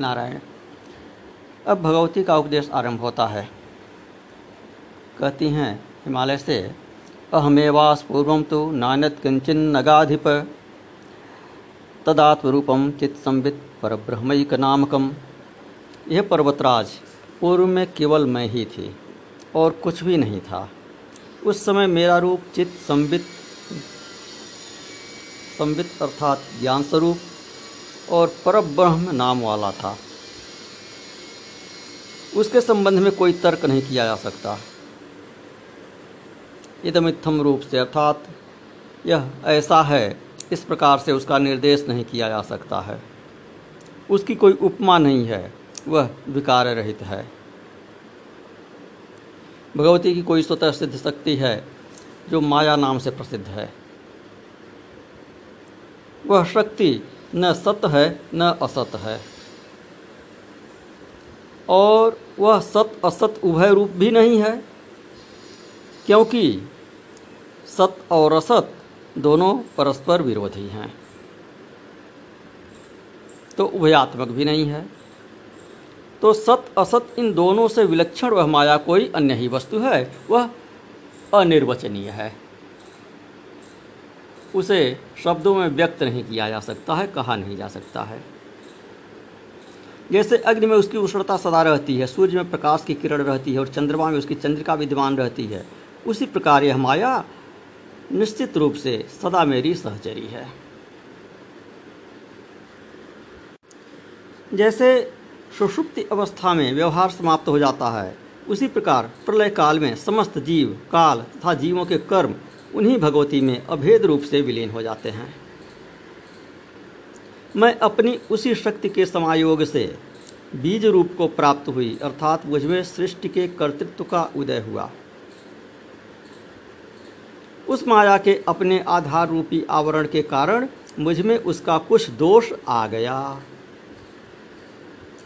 नारायण। अब भगवती का उपदेश आरंभ होता है। कहती हैं, हिमालय से, अहमेवास पूर्व तो नान्यत किंचन नगाधिप। तदात्मरूपम चित्त संवित पर ब्रह्मक नामकम यह पर्वतराज पूर्व में केवल मैं ही थी और कुछ भी नहीं था। उस समय मेरा रूप चित्त संवित संवित अर्थात ज्ञान स्वरूप और पर ब्रह्म नाम वाला था। उसके संबंध में कोई तर्क नहीं किया जा सकता। इदमित्थम रूप से अर्थात यह ऐसा है, इस प्रकार से उसका निर्देश नहीं किया जा सकता है। उसकी कोई उपमा नहीं है, वह विकार रहित है। भगवती की कोई स्वतः सिद्ध शक्ति है, जो माया नाम से प्रसिद्ध है। वह शक्ति न सत है, न असत है। और वह सत असत उभय रूप भी नहीं है, क्योंकि सत और असत दोनों परस्पर विरोधी हैं। तो उभयात्मक भी नहीं है। तो सत असत इन दोनों से विलक्षण, वह माया कोई अन्य ही वस्तु है, वह अनिर्वचनीय है। उसे शब्दों में व्यक्त नहीं किया जा सकता है, कहा नहीं जा सकता है। जैसे अग्नि में उसकी उष्णता सदा रहती है, सूर्य में प्रकाश की किरण रहती है और चंद्रमा में उसकी चंद्रिका विद्यमान रहती है, उसी प्रकार यह माया निश्चित रूप से सदा मेरी सहचरी है। जैसे सुषुप्ति अवस्था में व्यवहार समाप्त हो जाता है, उसी प्रकार प्रलय काल में समस्त जीव, काल तथा जीवों के कर्म उन्हीं भगवती में अभेद रूप से विलीन हो जाते हैं। मैं अपनी उसी शक्ति के समायोग से बीज रूप को प्राप्त हुई, अर्थात मुझमें सृष्टि के कर्तृत्व का उदय हुआ। उस माया के अपने आधार रूपी आवरण के कारण मुझमें उसका कुछ दोष आ गया।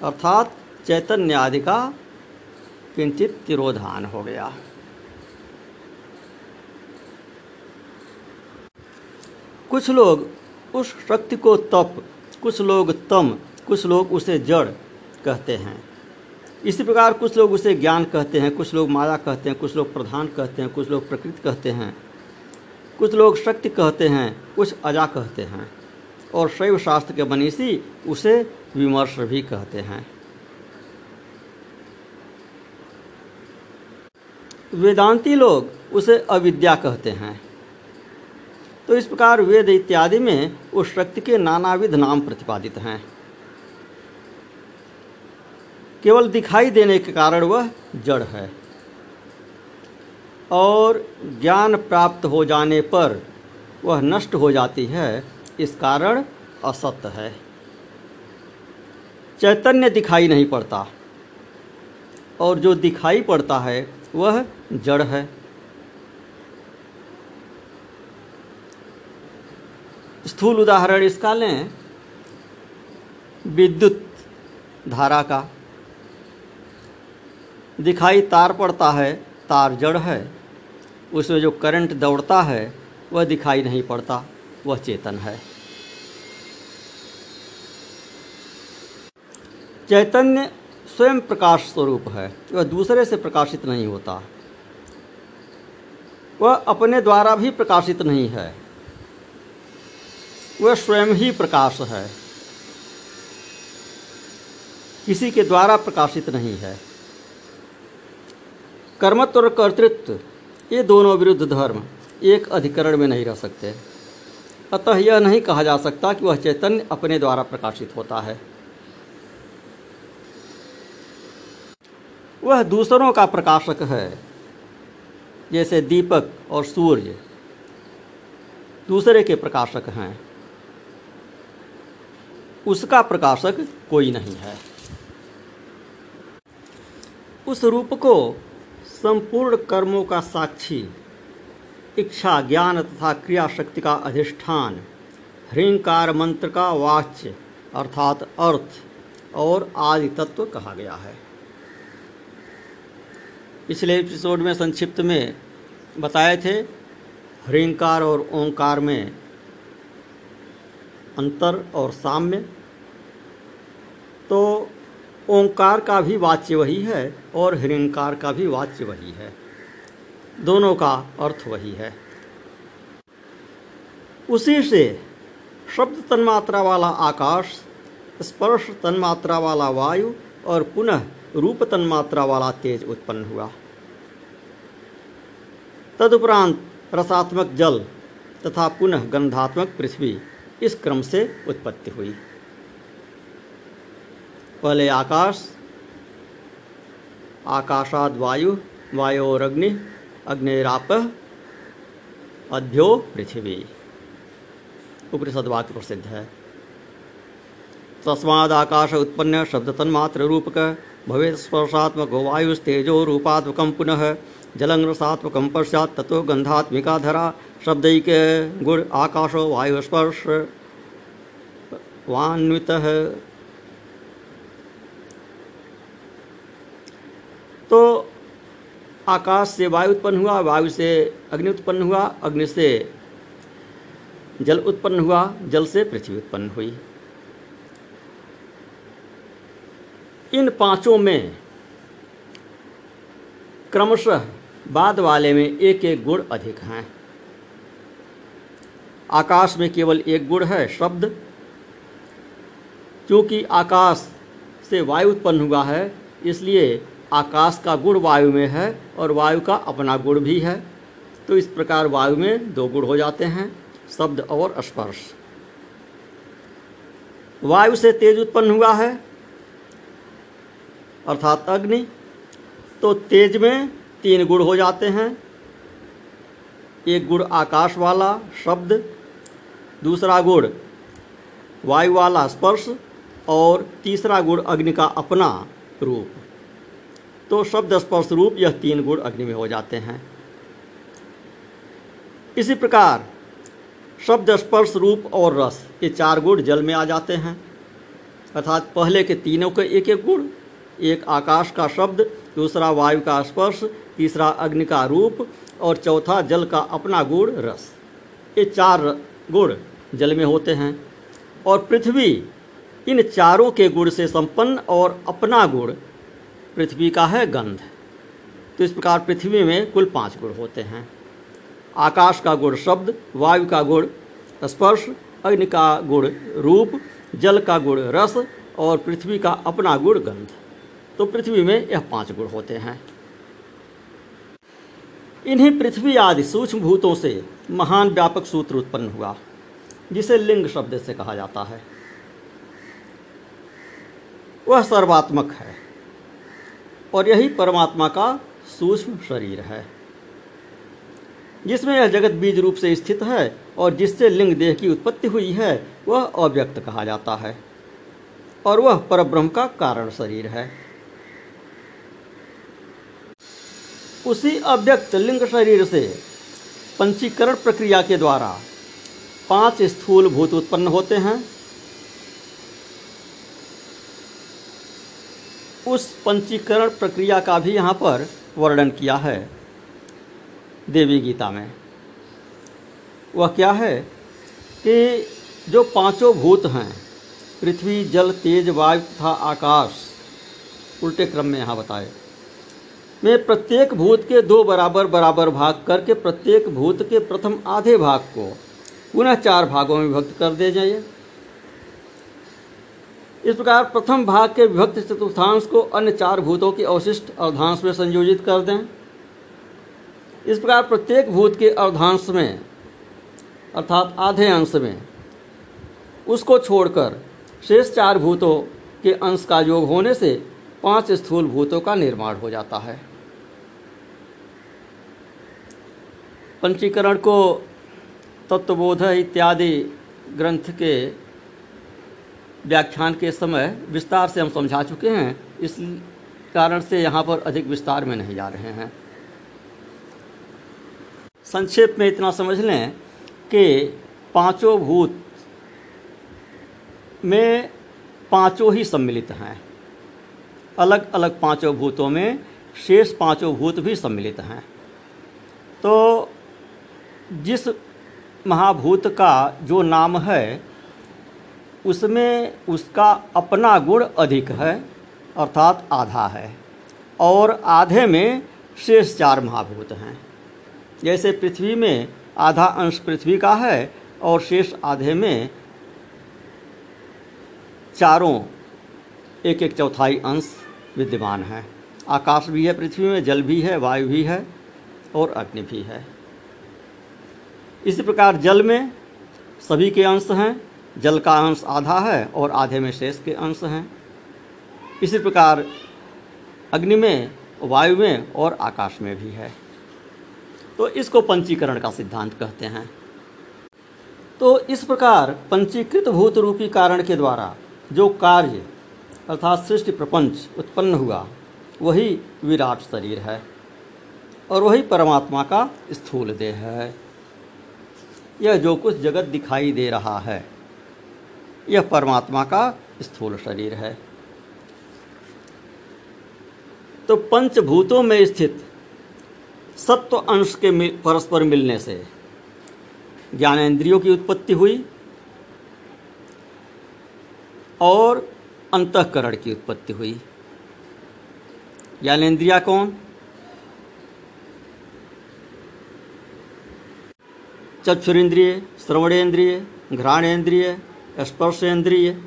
अर्थात चैतन्य आदि का किंचित तिरोधान हो गया। कुछ लोग उस शक्ति को तप, कुछ लोग तम, कुछ लोग उसे जड़ कहते हैं। इसी प्रकार कुछ लोग उसे ज्ञान कहते हैं, कुछ लोग माया कहते हैं, कुछ लोग प्रधान कहते हैं, कुछ लोग प्रकृति कहते हैं। कुछ लोग शक्ति कहते हैं कुछ अजा कहते हैं। और शैव शास्त्र के मनीषी उसे विमर्श भी कहते हैं। वेदांती लोग उसे अविद्या कहते हैं। तो इस प्रकार वेद इत्यादि में उस शक्ति के नानाविध नाम प्रतिपादित हैं। केवल दिखाई देने के कारण वह जड़ है। और ज्ञान प्राप्त हो जाने पर वह नष्ट हो जाती है, इस कारण असत्य है। चैतन्य दिखाई नहीं पड़ता। और जो दिखाई पड़ता है, वह जड़ है। स्थूल उदाहरण इसका लें। विद्युत धारा का। दिखाई तार पड़ता है, तार जड़ है। उसमें जो करंट दौड़ता है, वह दिखाई नहीं पड़ता, वह चेतन है। चैतन्य स्वयं प्रकाश स्वरूप है, वह दूसरे से प्रकाशित नहीं होता। वह अपने द्वारा भी प्रकाशित नहीं है। वह स्वयं ही प्रकाश है। किसी के द्वारा प्रकाशित नहीं है। कर्मत्व और कर्तृत्व, ये दोनों विरुद्ध धर्म, एक अधिकरण में नहीं रह सकते। अतः यह नहीं कहा जा सकता कि वह चैतन्य अपने द्वारा प्रकाशित होता है। वह दूसरों का प्रकाशक है, जैसे दीपक और सूर्य। दूसरे के प्रकाशक हैं। उसका प्रकाशक कोई नहीं है। उस रूप को संपूर्ण कर्मों का साक्षी, इच्छा, ज्ञान तथा क्रिया शक्ति का अधिष्ठान, ह्रींकार मंत्र का वाच्य, अर्थात अर्थ और आदि तत्व कहा गया है। पिछले एपिसोड में संक्षिप्त में बताए थे, ह्रींकार और ओंकार में अंतर और साम्य। तो ओंकार का भी वाच्य वही है और हिरण्यकार का भी वाच्य वही है। दोनों का अर्थ वही है। उसी से शब्द तन्मात्रा वाला आकाश, स्पर्श तन्मात्रा वाला वायु और पुनः रूप तन्मात्रा वाला तेज उत्पन्न हुआ। तदुपरांत रसात्मक जल तथा पुनः गंधात्मक पृथ्वी इस क्रम से उत्पत्ति हुई। पहले आकाश आकाशाद वायु वायोरग्नि अग्निराप, अध्यो, पृथ्वी। उपनिषद वाक्य प्रसिद्ध है। तस्माद आकाश उत्पन्न शब्द तन्मात्र रूपक भवे स्पर्शात्मक वायुस्तेजो रूपात्मक पुनः। जलं रसात्मक पश्चात ततो गंधात्मिका धरा शब्दैक गुण आकाशो वायुस्पर्श वान्वित। तो आकाश से वायु उत्पन्न हुआ, वायु से अग्नि उत्पन्न हुआ, अग्नि से जल उत्पन्न हुआ, जल से पृथ्वी उत्पन्न हुई। इन पाँचों में क्रमशः बाद वाले में एक एक गुण अधिक हैं। आकाश में केवल एक गुण है, शब्द। क्योंकि आकाश से वायु उत्पन्न हुआ है, इसलिए आकाश का गुण वायु में है और वायु का अपना गुण भी है। तो इस प्रकार वायु में दो गुण हो जाते हैं, शब्द और स्पर्श। वायु से तेज उत्पन्न हुआ है, अर्थात अग्नि। तो तेज में तीन गुण हो जाते हैं। एक गुण आकाश वाला शब्द, दूसरा गुण वायु वाला स्पर्श और तीसरा गुण अग्नि का अपना रूप। तो शब्द स्पर्श रूप यह तीन गुण अग्नि में हो जाते हैं। इसी प्रकार शब्द स्पर्श रूप और रस ये चार गुण जल में आ जाते हैं। अर्थात पहले के तीनों के एक एक गुण, एक आकाश का शब्द दूसरा वायु का स्पर्श, तीसरा अग्नि का रूप, और चौथा जल का अपना गुण रस। ये चार गुण जल में होते हैं। और पृथ्वी, इन चारों के गुण से संपन्न और अपना गुण पृथ्वी का है गंध। तो इस प्रकार पृथ्वी में कुल पाँच गुण होते हैं। आकाश का गुण शब्द, वायु का गुण स्पर्श, अग्नि का गुण रूप, जल का गुण रस, और पृथ्वी का अपना गुण गंध। तो पृथ्वी में यह पाँच गुण होते हैं। इन्हीं पृथ्वी आदि सूक्ष्म भूतों से महान व्यापक सूत्र उत्पन्न हुआ, जिसे लिंग शब्द से कहा जाता है। वह सर्वात्मक है और यही परमात्मा का सूक्ष्म शरीर है, जिसमें यह जगत बीज रूप से स्थित है और जिससे लिंग देह की उत्पत्ति हुई है, वह अव्यक्त कहा जाता है और वह परब्रह्म का कारण शरीर है। उसी अव्यक्त लिंग शरीर से पंचीकरण प्रक्रिया के द्वारा पाँच स्थूल भूत उत्पन्न होते हैं। उस पंचीकरण प्रक्रिया का भी यहाँ पर वर्णन किया है देवी गीता में। वह क्या है कि जो पाँचों भूत हैं, पृथ्वी, जल, तेज, वायु तथा आकाश, उल्टे क्रम में यहाँ बताए। में प्रत्येक भूत के दो बराबर बराबर भाग करके प्रत्येक भूत के प्रथम आधे भाग को पुनः चार भागों में विभक्त कर दे जाइए इस प्रकार प्रथम भाग के विभक्त चतुर्थांश को अन्य चार भूतों के अवशिष्ट अर्धांश में संयोजित कर दें। इस प्रकार प्रत्येक भूत के अर्धांश में, अर्थात आधे अंश में, उसको छोड़कर शेष चार भूतों के अंश का योग होने से पाँच स्थूल भूतों का निर्माण हो जाता है। पंचीकरण को तत्वबोध इत्यादि ग्रंथ के व्याख्यान के समय विस्तार से हम समझा चुके हैं। इस कारण से यहाँ पर अधिक विस्तार में नहीं जा रहे हैं। संक्षेप में इतना समझ लें कि पाँचों भूत में पाँचों ही सम्मिलित हैं। अलग अलग पाँचों भूतों में शेष पाँचों भूत भी सम्मिलित हैं। तो जिस महाभूत का जो नाम है, उसमें उसका अपना गुण अधिक है, अर्थात आधा है। और आधे में शेष चार महाभूत हैं। जैसे पृथ्वी में आधा अंश पृथ्वी का है और शेष आधे में चारों एक एक चौथाई अंश विद्यमान है। आकाश भी है पृथ्वी में, जल भी है, वायु भी है और अग्नि भी है। इसी प्रकार जल में सभी के अंश हैं, जल का अंश आधा है और आधे में शेष के अंश हैं। इसी प्रकार अग्नि में, वायु में और आकाश में भी है। तो इसको पंचीकरण का सिद्धांत कहते हैं। तो इस प्रकार पंचीकृत भूत रूपी कारण के द्वारा जो कार्य अर्थात सृष्टि प्रपंच उत्पन्न हुआ, वही विराट शरीर है और वही परमात्मा का स्थूल देह है। यह जो कुछ जगत दिखाई दे रहा है, यह परमात्मा का स्थूल शरीर है। तो पंचभूतों में स्थित सत्व अंश के परस्पर मिलने से ज्ञानेन्द्रियों की उत्पत्ति हुई और अंतकरण की उत्पत्ति हुई। ज्ञानेन्द्रिया कौन? चक्षुरेंद्रिय श्रवणेन्द्रिय, घ्राणेन्द्रिय स्पर्शेंद्रिय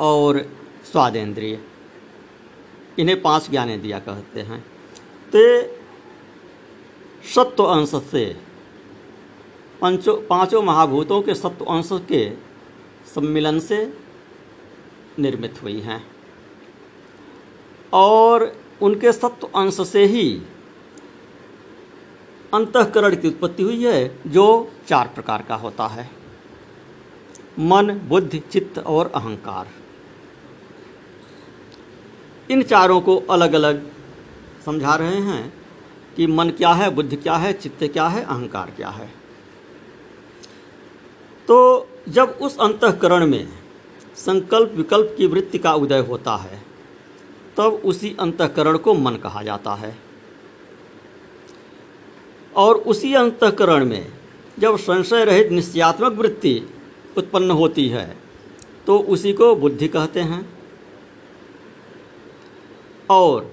और स्वादेंद्रिय इन्हें पाँच ज्ञानेन्द्रिया कहते हैं। ते सत्व अंश से पंचों, पाँचों महाभूतों के सत्व अंश के सम्मिलन से निर्मित हुई हैं। और उनके सत्व अंश से ही अंतकरण की उत्पत्ति हुई है, जो चार प्रकार का होता है। मन, बुद्धि, चित्त और अहंकार। इन चारों को अलग अलग समझा रहे हैं कि मन क्या है, बुद्धि क्या है, चित्त क्या है, अहंकार क्या है। तो जब उस अंतकरण में संकल्प विकल्प की वृत्ति का उदय होता है, तब उसी अंतकरण को मन कहा जाता है। और उसी अंतकरण में जब संशय रहित निश्चयात्मक वृत्ति उत्पन्न होती है तो उसी को बुद्धि कहते हैं। और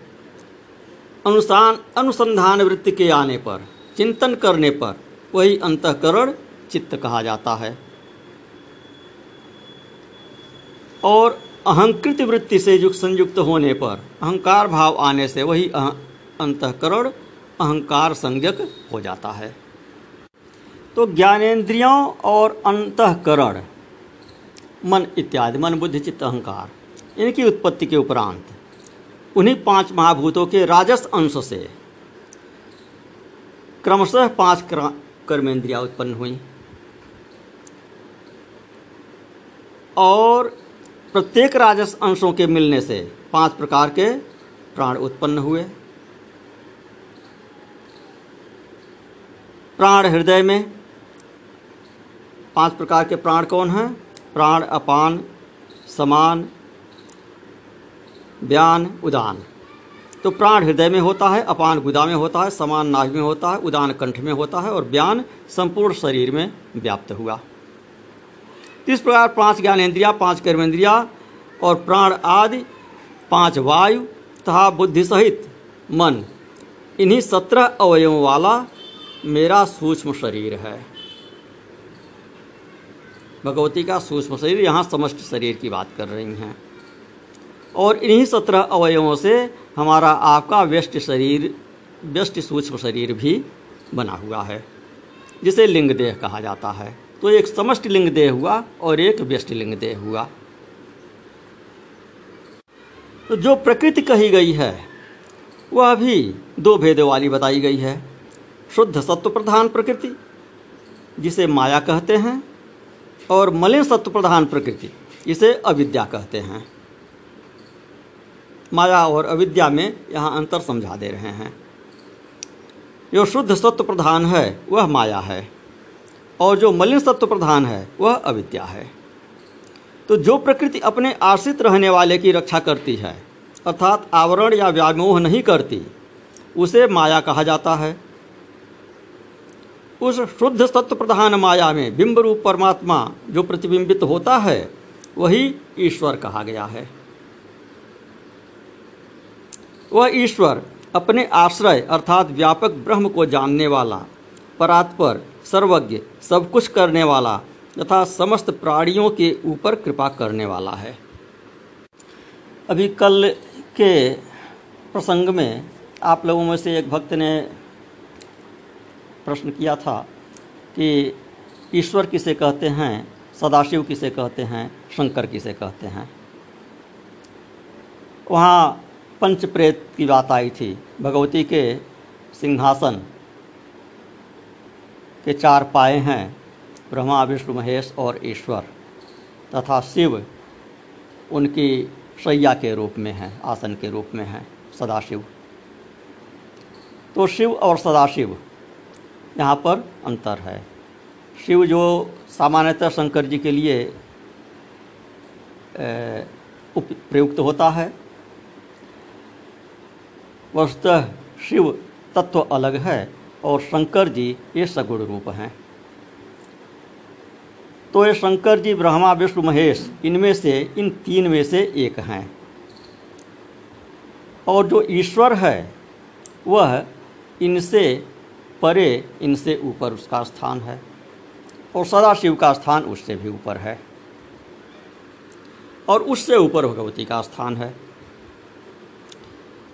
अनुसान, अनुसंधान वृत्ति के आने पर, चिंतन करने पर वही अंतकरण चित्त कहा जाता है। और अहंकृत वृत्ति से युक्त संयुक्त होने पर अहंकार भाव आने से वही अंतकरण अहंकार संज्ञक हो जाता है। तो ज्ञानेन्द्रियों और अंतकरण, मन इत्यादि, मन बुद्धि, चित्त, अहंकार, इनकी उत्पत्ति के उपरांत, उन्हीं पाँच महाभूतों के राजस अंश से क्रमशः पाँच कर्मेंद्रिया उत्पन्न हुई। और प्रत्येक राजस अंशों के मिलने से पाँच प्रकार के प्राण उत्पन्न हुए। प्राण हृदय में। पाँच प्रकार के प्राण कौन हैं? प्राण, अपान, समान व्यान उदान। तो प्राण हृदय में होता है, अपान गुदा में होता है, समान नाभ में होता है, उदान कंठ में होता है और व्यान संपूर्ण शरीर में व्याप्त हुआ। इस प्रकार पाँच ज्ञानेन्द्रिया, पाँच कर्मेंद्रिया और प्राण आदि, पाँच वायु तथा बुद्धि सहित मन, इन्हीं सत्रह अवयवों वाला मेरा सूक्ष्म शरीर है। भगवती का सूक्ष्म शरीर यहाँ समष्ट शरीर की बात कर रही हैं। और इन्हीं सत्रह अवयवों से हमारा आपका व्यष्ट शरीर, व्यष्ट सूक्ष्म शरीर भी बना हुआ है, जिसे लिंग देह कहा जाता है। तो एक समष्टि लिंग देह हुआ और एक व्यष्ट लिंग देह हुआ। तो जो प्रकृति कही गई है, वह भी दो भेद वाली बताई गई है। शुद्ध सत्व प्रधान प्रकृति, जिसे माया कहते हैं, और मलिन सत्व प्रधान प्रकृति, इसे अविद्या कहते हैं। माया और अविद्या में यहाँ अंतर समझा दे रहे हैं। जो शुद्ध सत्व प्रधान है, वह माया है, और जो मलिन सत्व प्रधान है, वह अविद्या है। तो जो प्रकृति अपने आश्रित रहने वाले की रक्षा करती है, अर्थात आवरण या व्यामोह नहीं करती, उसे माया कहा जाता है। उस शुद्ध सत्व प्रधान माया में बिंब रूप परमात्मा जो प्रतिबिंबित होता है, वही ईश्वर कहा गया है। वह ईश्वर अपने आश्रय अर्थात व्यापक ब्रह्म को जानने वाला परात्पर सर्वज्ञ सब कुछ करने वाला तथा समस्त प्राणियों के ऊपर कृपा करने वाला है। अभी कल के प्रसंग में आप लोगों में से एक भक्त ने प्रश्न किया था कि ईश्वर किसे कहते हैं, सदाशिव किसे कहते हैं, शंकर किसे कहते हैं? वहाँ पंच प्रेत की बात आई थी, भगवती के सिंहासन के चार पाए हैं, ब्रह्मा, विष्णु, महेश और ईश्वर, तथा शिव उनकी शैया के रूप में है, आसन के रूप में है, सदाशिव। तो शिव और सदाशिव यहाँ पर अंतर है। शिव जो सामान्यतः शंकर जी के लिए उप, प्रयुक्त होता है, वस्तुतः शिव तत्व अलग है और शंकर जी ये सगुण रूप हैं। तो ये शंकर जी, ब्रह्मा, विष्णु, महेश, इनमें से, इन तीन में से एक हैं। और जो ईश्वर है, वह इनसे परे इनसे ऊपर उसका स्थान है और सदाशिव का स्थान उससे भी ऊपर है और उससे ऊपर भगवती का स्थान है।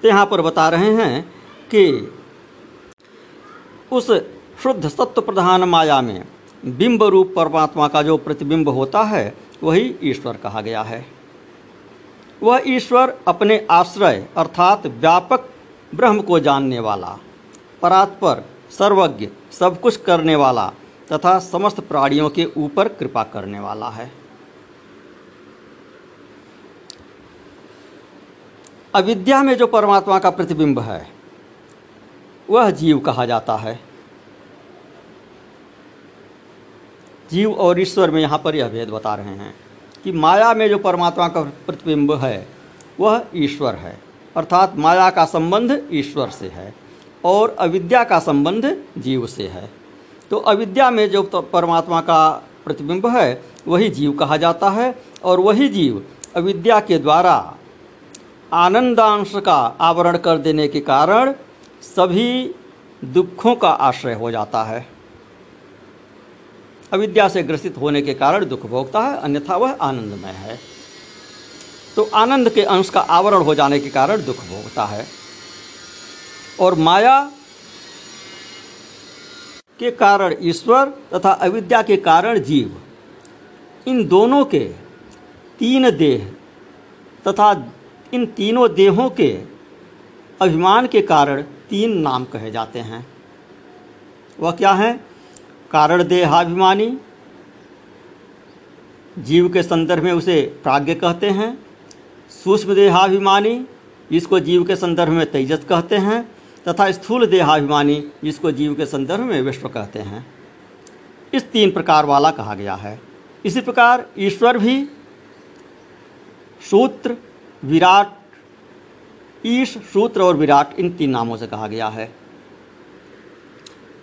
तो यहाँ पर बता रहे हैं कि उस शुद्ध सत्व प्रधान माया में बिंब रूप परमात्मा का जो प्रतिबिंब होता है, वही ईश्वर कहा गया है। वह ईश्वर अपने आश्रय अर्थात व्यापक ब्रह्म को जानने वाला, परात्पर सर्वज्ञ, सब कुछ करने वाला तथा समस्त प्राणियों के ऊपर कृपा करने वाला है। अविद्या में जो परमात्मा का प्रतिबिंब है, वह जीव कहा जाता है। जीव और ईश्वर में यहाँ पर यह भेद बता रहे हैं कि माया में जो परमात्मा का प्रतिबिंब है, वह ईश्वर है, अर्थात माया का संबंध ईश्वर से है। और अविद्या का संबंध जीव से है। तो अविद्या में जो तो परमात्मा का प्रतिबिंब है, वही जीव कहा जाता है और वही जीव अविद्या के द्वारा आनंदांश का आवरण कर देने के कारण सभी दुखों का आश्रय हो जाता है। अविद्या से ग्रसित होने के कारण दुख भोगता है, अन्यथा वह आनंदमय है। तो आनंद के अंश का आवरण हो जाने के कारण दुख भोगता है। और माया के कारण ईश्वर तथा अविद्या के कारण जीव। इन दोनों के तीन देह तथा इन तीनों देहों के अभिमान के कारण तीन नाम कहे जाते हैं। वह क्या है? कारण देहाभिमानी। जीव के संदर्भ में उसे प्राज्ञ कहते हैं। सूक्ष्म देहाभिमानी, जिसको जीव के संदर्भ में तेजस कहते हैं। तथा स्थूल देहाभिमानी, जिसको जीव के संदर्भ में विश्व कहते हैं। इस तीन प्रकार वाला कहा गया है। इसी प्रकार ईश्वर भी, सूत्र, विराट, ईश, सूत्र और विराट, इन तीन नामों से कहा गया है।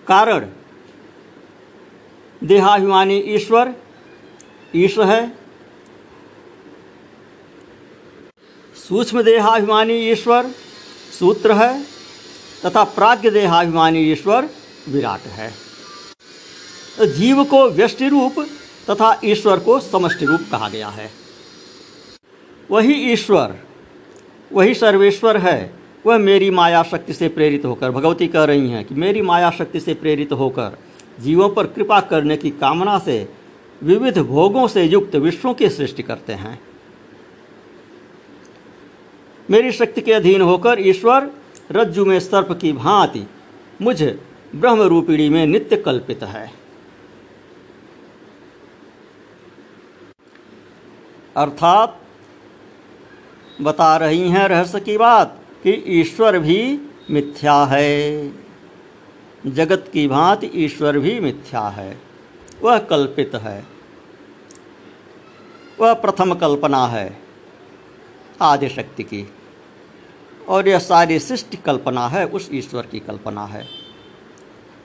कारण, देहाभिमानी ईश्वर ईश है। सूक्ष्म देहाभिमानी ईश्वर, सूत्र है। तथा प्राज्ञ देहाभिमानी ईश्वर विराट है। जीव को व्यष्टि रूप तथा ईश्वर को समष्टि रूप कहा गया है। वही ईश्वर, वही सर्वेश्वर है, वह मेरी माया शक्ति से प्रेरित होकर, भगवती कह रही हैं कि मेरी माया शक्ति से प्रेरित होकर, जीवों पर कृपा करने की कामना से विविध भोगों से युक्त विश्वों की सृष्टि करते हैं। मेरी शक्ति के अधीन होकर ईश्वर रज्जु में सर्प की भांति मुझ ब्रह्म रूपिणी में नित्य कल्पित है। अर्थात बता रही हैं रहस्य की बात कि ईश्वर भी मिथ्या है। जगत की भांति ईश्वर भी मिथ्या है। वह कल्पित है। वह प्रथम कल्पना है आदिशक्ति की। और यह सारी सृष्टि कल्पना है, उस ईश्वर की कल्पना है।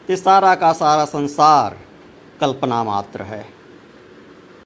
ये सारा का सारा संसार कल्पना मात्र है।